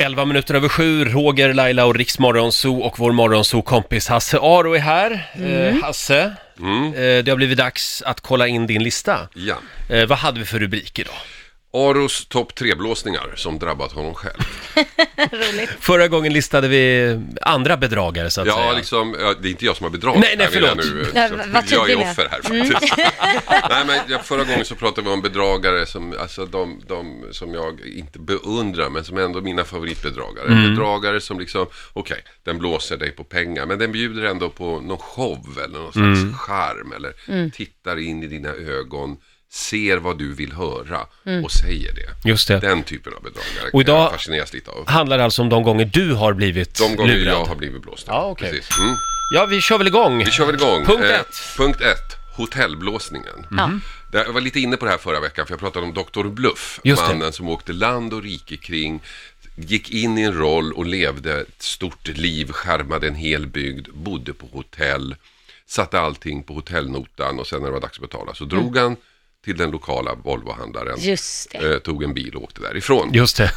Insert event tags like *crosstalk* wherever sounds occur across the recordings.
11 minuter över sju, Roger, Laila och Riks Morgonzoo och vår Morgonzoo-kompis Hasse Aro är här. Eh, Hasse, eh, det har blivit dags att kolla in din lista. Ja. Eh, vad hade vi för rubrik idag? Aros topp tre-blåsningar som drabbat honom själv. *laughs* Roligt. Förra gången listade vi andra bedragare så att Ja, säga. liksom, ja, det är inte jag som har bedragit Nej, nej, här, vill jag förlåt. Nu, Ja, så vad jag är offer här faktiskt. *laughs* nej, men ja, förra gången så pratade vi om bedragare som, alltså de, de som jag inte beundrar, men som ändå är mina favoritbedragare. Mm. Bedragare som liksom, okej, den blåser dig på pengar, men den bjuder ändå på någon show eller någon Mm. slags charm, eller tittar in i dina ögon, ser vad du vill höra och säger det. Just det. Den typen av bedragare Och idag- fascineras lite av. Handlar alltså om de gånger du har blivit De gånger lurad. jag har blivit blåst. Ja, okej. Precis. Mm. Ja, vi kör väl igång. Vi kör väl igång. Punkt Eh, ett. punkt ett. Hotellblåsningen. Det- Jag var lite inne på det här förra veckan för jag pratade om Dr. Bluff. Just det. mannen som åkte land och rike kring, gick in i en roll och levde ett stort liv, skärmade en hel bygd, bodde på hotell, satte allting på hotellnotan och sen när det var dags att betala så drog han till den lokala Volvohandlaren. Just det. eh, Tog en bil och åkte därifrån. Just det.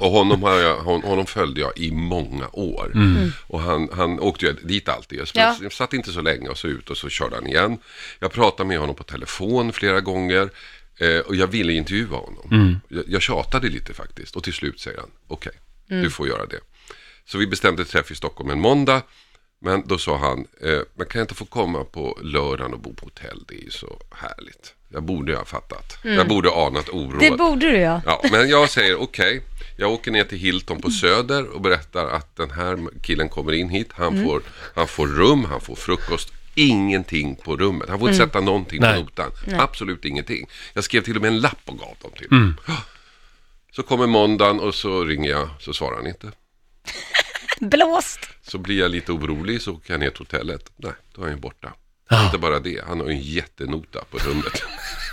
Och honom, har jag, hon, honom följde jag i många år. Och han, han åkte ju dit alltid. Jag Ja. ja. satt inte så länge och så ut och så körde han igen. Jag pratade med honom på telefon flera gånger. Eh, och jag ville intervjua honom. Jag, jag tjatade lite faktiskt. Och till slut säger han, okej, du får göra det. Så vi bestämde träff i Stockholm en måndag. Men då sa han, eh, men kan jag inte få komma på lördagen och bo på hotell? Det är ju så härligt. Jag borde ha fattat. Jag borde ha anat oro. Det borde du ja. Ja, men jag säger okej. Jag åker ner till Hilton på Söder och berättar att den här killen kommer in hit. Han, Mm. får, han får rum, han får frukost. Ingenting på rummet. Han får inte sätta någonting Nej. på notan. Absolut ingenting. Jag skrev till och med en lapp och gav dem till Mm. Så kommer måndagen och så ringer jag, så svarar han inte. Blåst. Så blir jag lite orolig, så åker jag ner till hotellet. Nej, då är han ju borta. Ah. Inte bara det, han har ju en jättenota på rummet.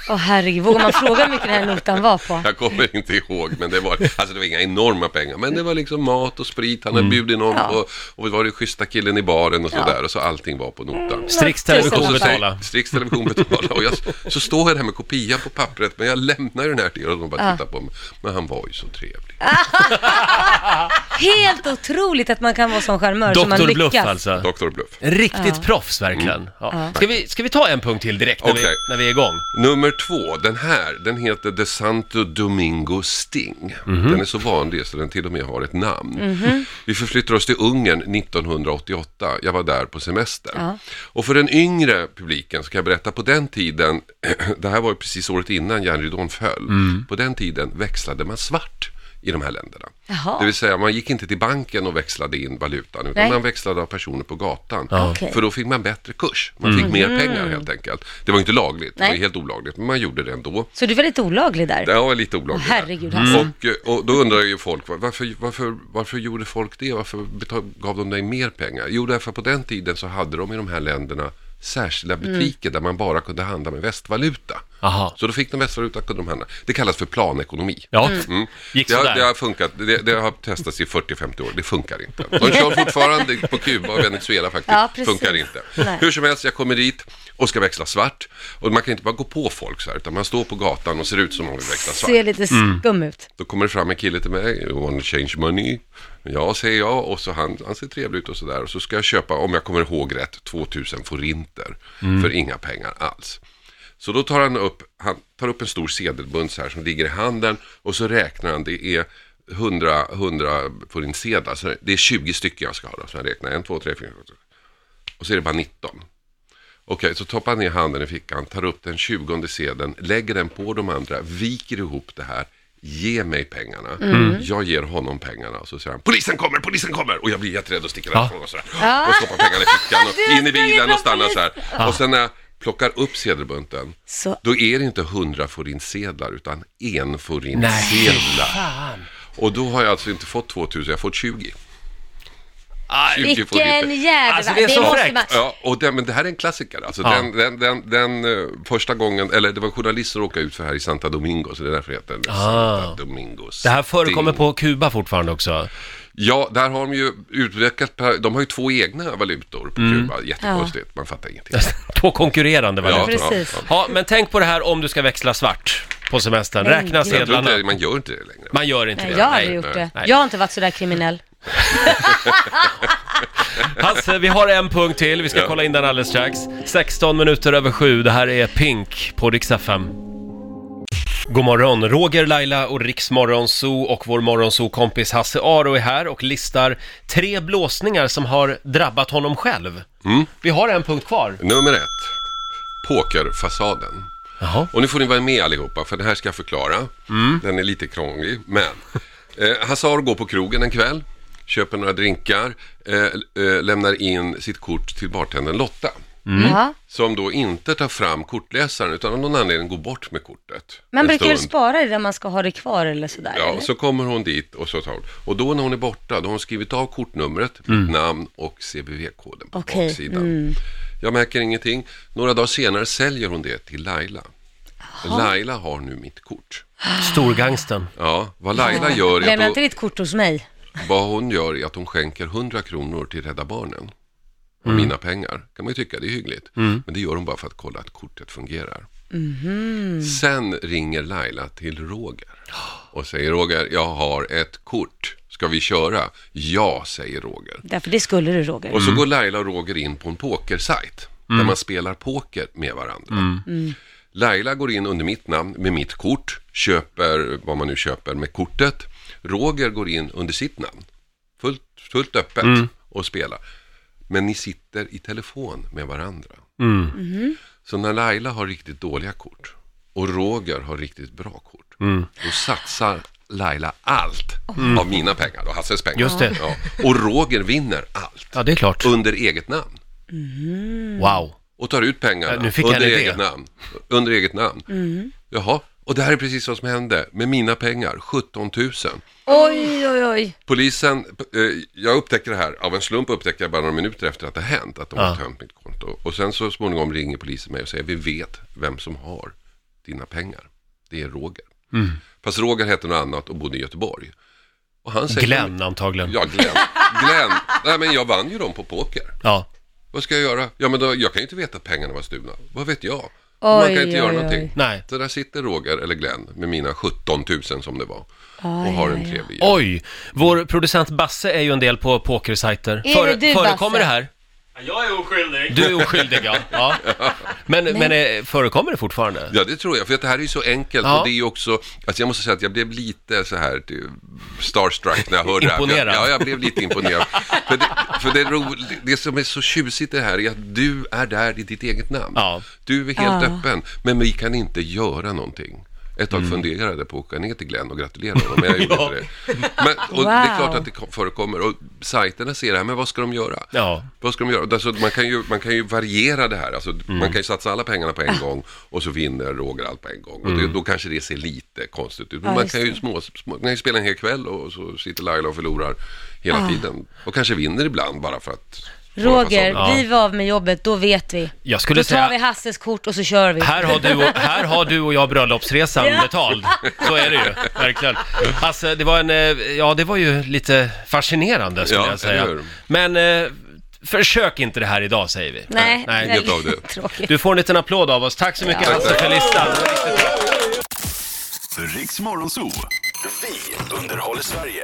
Åh herregud, vågar man fråga hur mycket den här notan var på? Jag kommer inte ihåg, men det var, alltså det var inga enorma pengar. Men det var liksom mat och sprit, han Mm. hade bjudit någon Ja. och det var det schyssta killen i baren och Ja. sådär. Och så allting var på notan. Strix Tusen Television betala. Strix Television betala. Och jag, så står jag där med kopian på pappret, men jag lämnar den här till er och de bara tittar på mig. Men han var ju så trevlig. *laughs* Helt otroligt att man kan vara sån charmör som man Dr. lyckas. Bluff alltså. Dr. Bluff. Riktigt proffs verkligen. Ja. Ska, vi, ska vi ta en punkt till direkt när, vi, Okej. när vi är igång? Nummer två, den här, den heter The Santo Domingo Sting. Den är så vanlig så den till och med har ett namn. Vi förflyttar oss till Ungern 1988. Jag var där på semester. Ja. Och för den yngre publiken så kan jag berätta på den tiden, *clears throat* det här var ju precis året innan järnridån föll. På den tiden växlade man svart i de här länderna. Jaha. Det vill säga man gick inte till banken och växlade in valutan utan Nej. man växlade av personer på gatan. Okej. För då fick man bättre kurs. Man fick mer pengar helt enkelt. Det var inte lagligt, det Nej. var helt olagligt, men man gjorde det ändå. Så du var lite olaglig där? Det var lite olagligt. Åh, där. herregud, alltså. och, eh, och då undrar ju folk, varför, varför, varför gjorde folk det? Varför gav de dig mer pengar? Jo, därför på den tiden så hade de i de här länderna särskilda Mm. butiker där man bara kunde handla med västvaluta. Aha. Så då fick de västvaluta kunde de handla. Det kallas för planekonomi. Ja, Mm. gick Det har, det har funkat, det, det har testats i 40-50 år, det funkar inte. De kör fortfarande på Kuba och Venezuela faktiskt, Ja, funkar inte. Nej. Hur som helst, jag kommer dit och ska växla svart. Och man kan inte bara gå på folk så här, utan man står på gatan och ser ut som om man vill växla svart. Ser lite skum ut. Då kommer det fram en kille till mig, you want to change money? Ja, säger jag och så han, han ser trevlig ut och sådär. Och så ska jag köpa, om jag kommer ihåg rätt, 2000 forinter för inga pengar alls. Så då tar han upp, han tar upp en stor sedelbunt så här som ligger i handen och så räknar han, det är 100, 100 forintsedlar, så det är 20 stycken jag ska ha då. Så han räknar, 1, 2, 3, 4, 5, och så är det bara 19. Okej, så toppar han ner handen i fickan, tar upp den 20 sedeln, lägger den på de andra, viker ihop det här, ge mig pengarna. Jag ger honom pengarna och så säger han polisen kommer, polisen kommer! Och jag blir jätterädd och sticker därifrån och sådär. Och stoppar pengarna i fickan och *laughs* in i bilen och stannar så här. Och sen när plockar upp sedelbunten, Så, då är det inte 100 forintsedlar utan en fan. Och då har jag alltså inte fått 2000, jag har fått 20. Aj, 20 vilken jävla... Alltså, det är så måste fräckt. man... Ja, och den, men det här är en klassiker. Alltså Ja. den, den, den, den eh, första gången, eller det var journalister som råkade ut för här i Santa Domingo, så det är därför det heter Ah. Santa Domingo. Det här förekommer Sting. på Kuba fortfarande också. Ja, där har de ju utvecklat, de har ju två egna valutor på Kuba. Jättekonstigt, man fattar ingenting. Två konkurrerande Ja, valutor. ja, Precis. ja. Ja, men tänk på det här om du ska växla svart på semestern. Räkna sedlarna. inte, man gör inte det längre. Man gör inte Nej, det. jag har aldrig gjort det. nej. Jag har inte varit sådär kriminell. *laughs* Hasse, vi har en punkt till. Vi ska Ja. kolla in den alldeles strax. 16 minuter över sju. Det här är Pink på Rix FM. God morgon! Roger, Laila och Riks Morgonzoo och vår Morgonzoo-kompis Hasse Aro är här och listar tre blåsningar som har drabbat honom själv. Mm. Vi har en punkt kvar. Nummer ett, pokerfasaden. Jaha. Och nu får ni vara med allihopa, för det här ska jag förklara. Den är lite krånglig, men eh, Hazar går på krogen en kväll, köper några drinkar, eh, eh, lämnar in sitt kort till bartendern Lotta. Ja. Som då inte tar fram kortläsaren utan av någon anledning går bort med kortet. Men en brukar du stund. spara det där man ska ha det kvar eller sådär? Ja, eller? så kommer hon dit och så tar hon. Och då när hon är borta, då har hon skrivit av kortnumret, mitt namn och CBV-koden på Okej, baksidan. Jag märker ingenting. Några dagar senare säljer hon det till Laila. Laila har nu mitt kort. Storgangsten. Ja, vad Laila gör är Lämna att inte hon, ditt kort hos mig. vad hon gör är att hon skänker 100 kronor till Rädda Barnen. Av Mm. mina pengar. Kan man ju tycka, det är hyggligt. Men det gör hon bara för att kolla att kortet fungerar. Mhm. Sen ringer Laila till Roger och säger Roger, jag har ett kort. Ska vi köra? Ja, säger Roger. Därför det skulle du Roger. Och så går Laila och Roger in på en pokersajt där man spelar poker med varandra. Laila går in under mitt namn med mitt kort, köper vad man nu köper med kortet. Roger går in under sitt namn, fullt, fullt öppet och spelar. Men ni sitter i telefon med varandra. Så när Laila har riktigt dåliga kort och Roger har riktigt bra kort, då satsar Laila allt av mina pengar och Hasses pengar. Just det. Ja. Och Roger vinner allt Ja, det är klart. under eget namn Wow. och tar ut pengarna Ja, nu fick jag under eget namn. Under eget namn. Jaha, och det här är precis vad som hände med mina pengar, 17 000. Oj, oj, oj. Polisen, eh, jag upptäcker det här, av en slump upptäcker jag bara några minuter efter att det har hänt, att de Ja. har tömt mitt konto. Och sen så småningom ringer polisen mig och säger, vi vet vem som har dina pengar. Det är Roger. Mm. Fast Roger hette något annat och bodde i Göteborg. Och han säger, Glenn antagligen. Ja, Glenn. Glenn. Nej, men jag vann ju dem på poker. Ja. Vad ska jag göra? Ja, men då, jag kan ju inte veta att pengarna var stulna. Vad vet jag? Oj, Man kan inte oj, göra oj. någonting. Nej. Så där sitter Roger eller Glenn med mina 17 000 som det var. och Aj, har en trevlig jul. Oj, vår producent Basse är ju en del på pokersajter. Är det du, förekommer Basse? det här? Jag är oskyldig. Du är oskyldig ja. ja. Men, men eh, förekommer det fortfarande? Ja, det tror jag. För att det här är ju så enkelt Ja. och det är ju också, alltså jag måste säga att jag blev lite så här starstruck när jag hörde det här. Imponerad. Jag, ja, jag blev lite imponerad. för det, för det, ro, det som är så tjusigt i det här är att du är där i ditt eget namn. Ja. Du är helt Ja. öppen, men vi kan inte göra någonting. Ett tag Mm. funderade jag på att åka ner till Glenn och gratulera honom, men jag *laughs* gjorde Ja. inte det. Men, och Det är Wow. klart att det kom- förekommer och sajterna ser det här, men vad ska de göra? Ja. Vad ska de göra? Alltså, man, kan ju, man kan ju variera det här. Alltså, Mm. Man kan ju satsa alla pengarna på en gång och så vinner Roger allt på en gång. Och Mm. det, då kanske det ser lite konstigt ut. Men Ja, man kan ju små, små, man kan ju spela en hel kväll och så sitter Laila och förlorar hela tiden. Och kanske vinner ibland bara för att... Roger, Ja. vi var av med jobbet, då vet vi. Jag skulle Då tar säga- vi Hasses kort och så kör vi. Här har, du och, här har du och jag bröllopsresan *laughs* Ja. betald. Så är det ju, verkligen. Alltså, det var en, eh, ja det var ju lite fascinerande skulle Ja, jag säga. Men eh, försök inte det här idag säger vi. Nej, Nej, inget av det. Tråkigt. Du får en liten applåd av oss. Tack så mycket Ja. Hasse för listan. Riks Morgonzoo. Vi underhåller Sverige.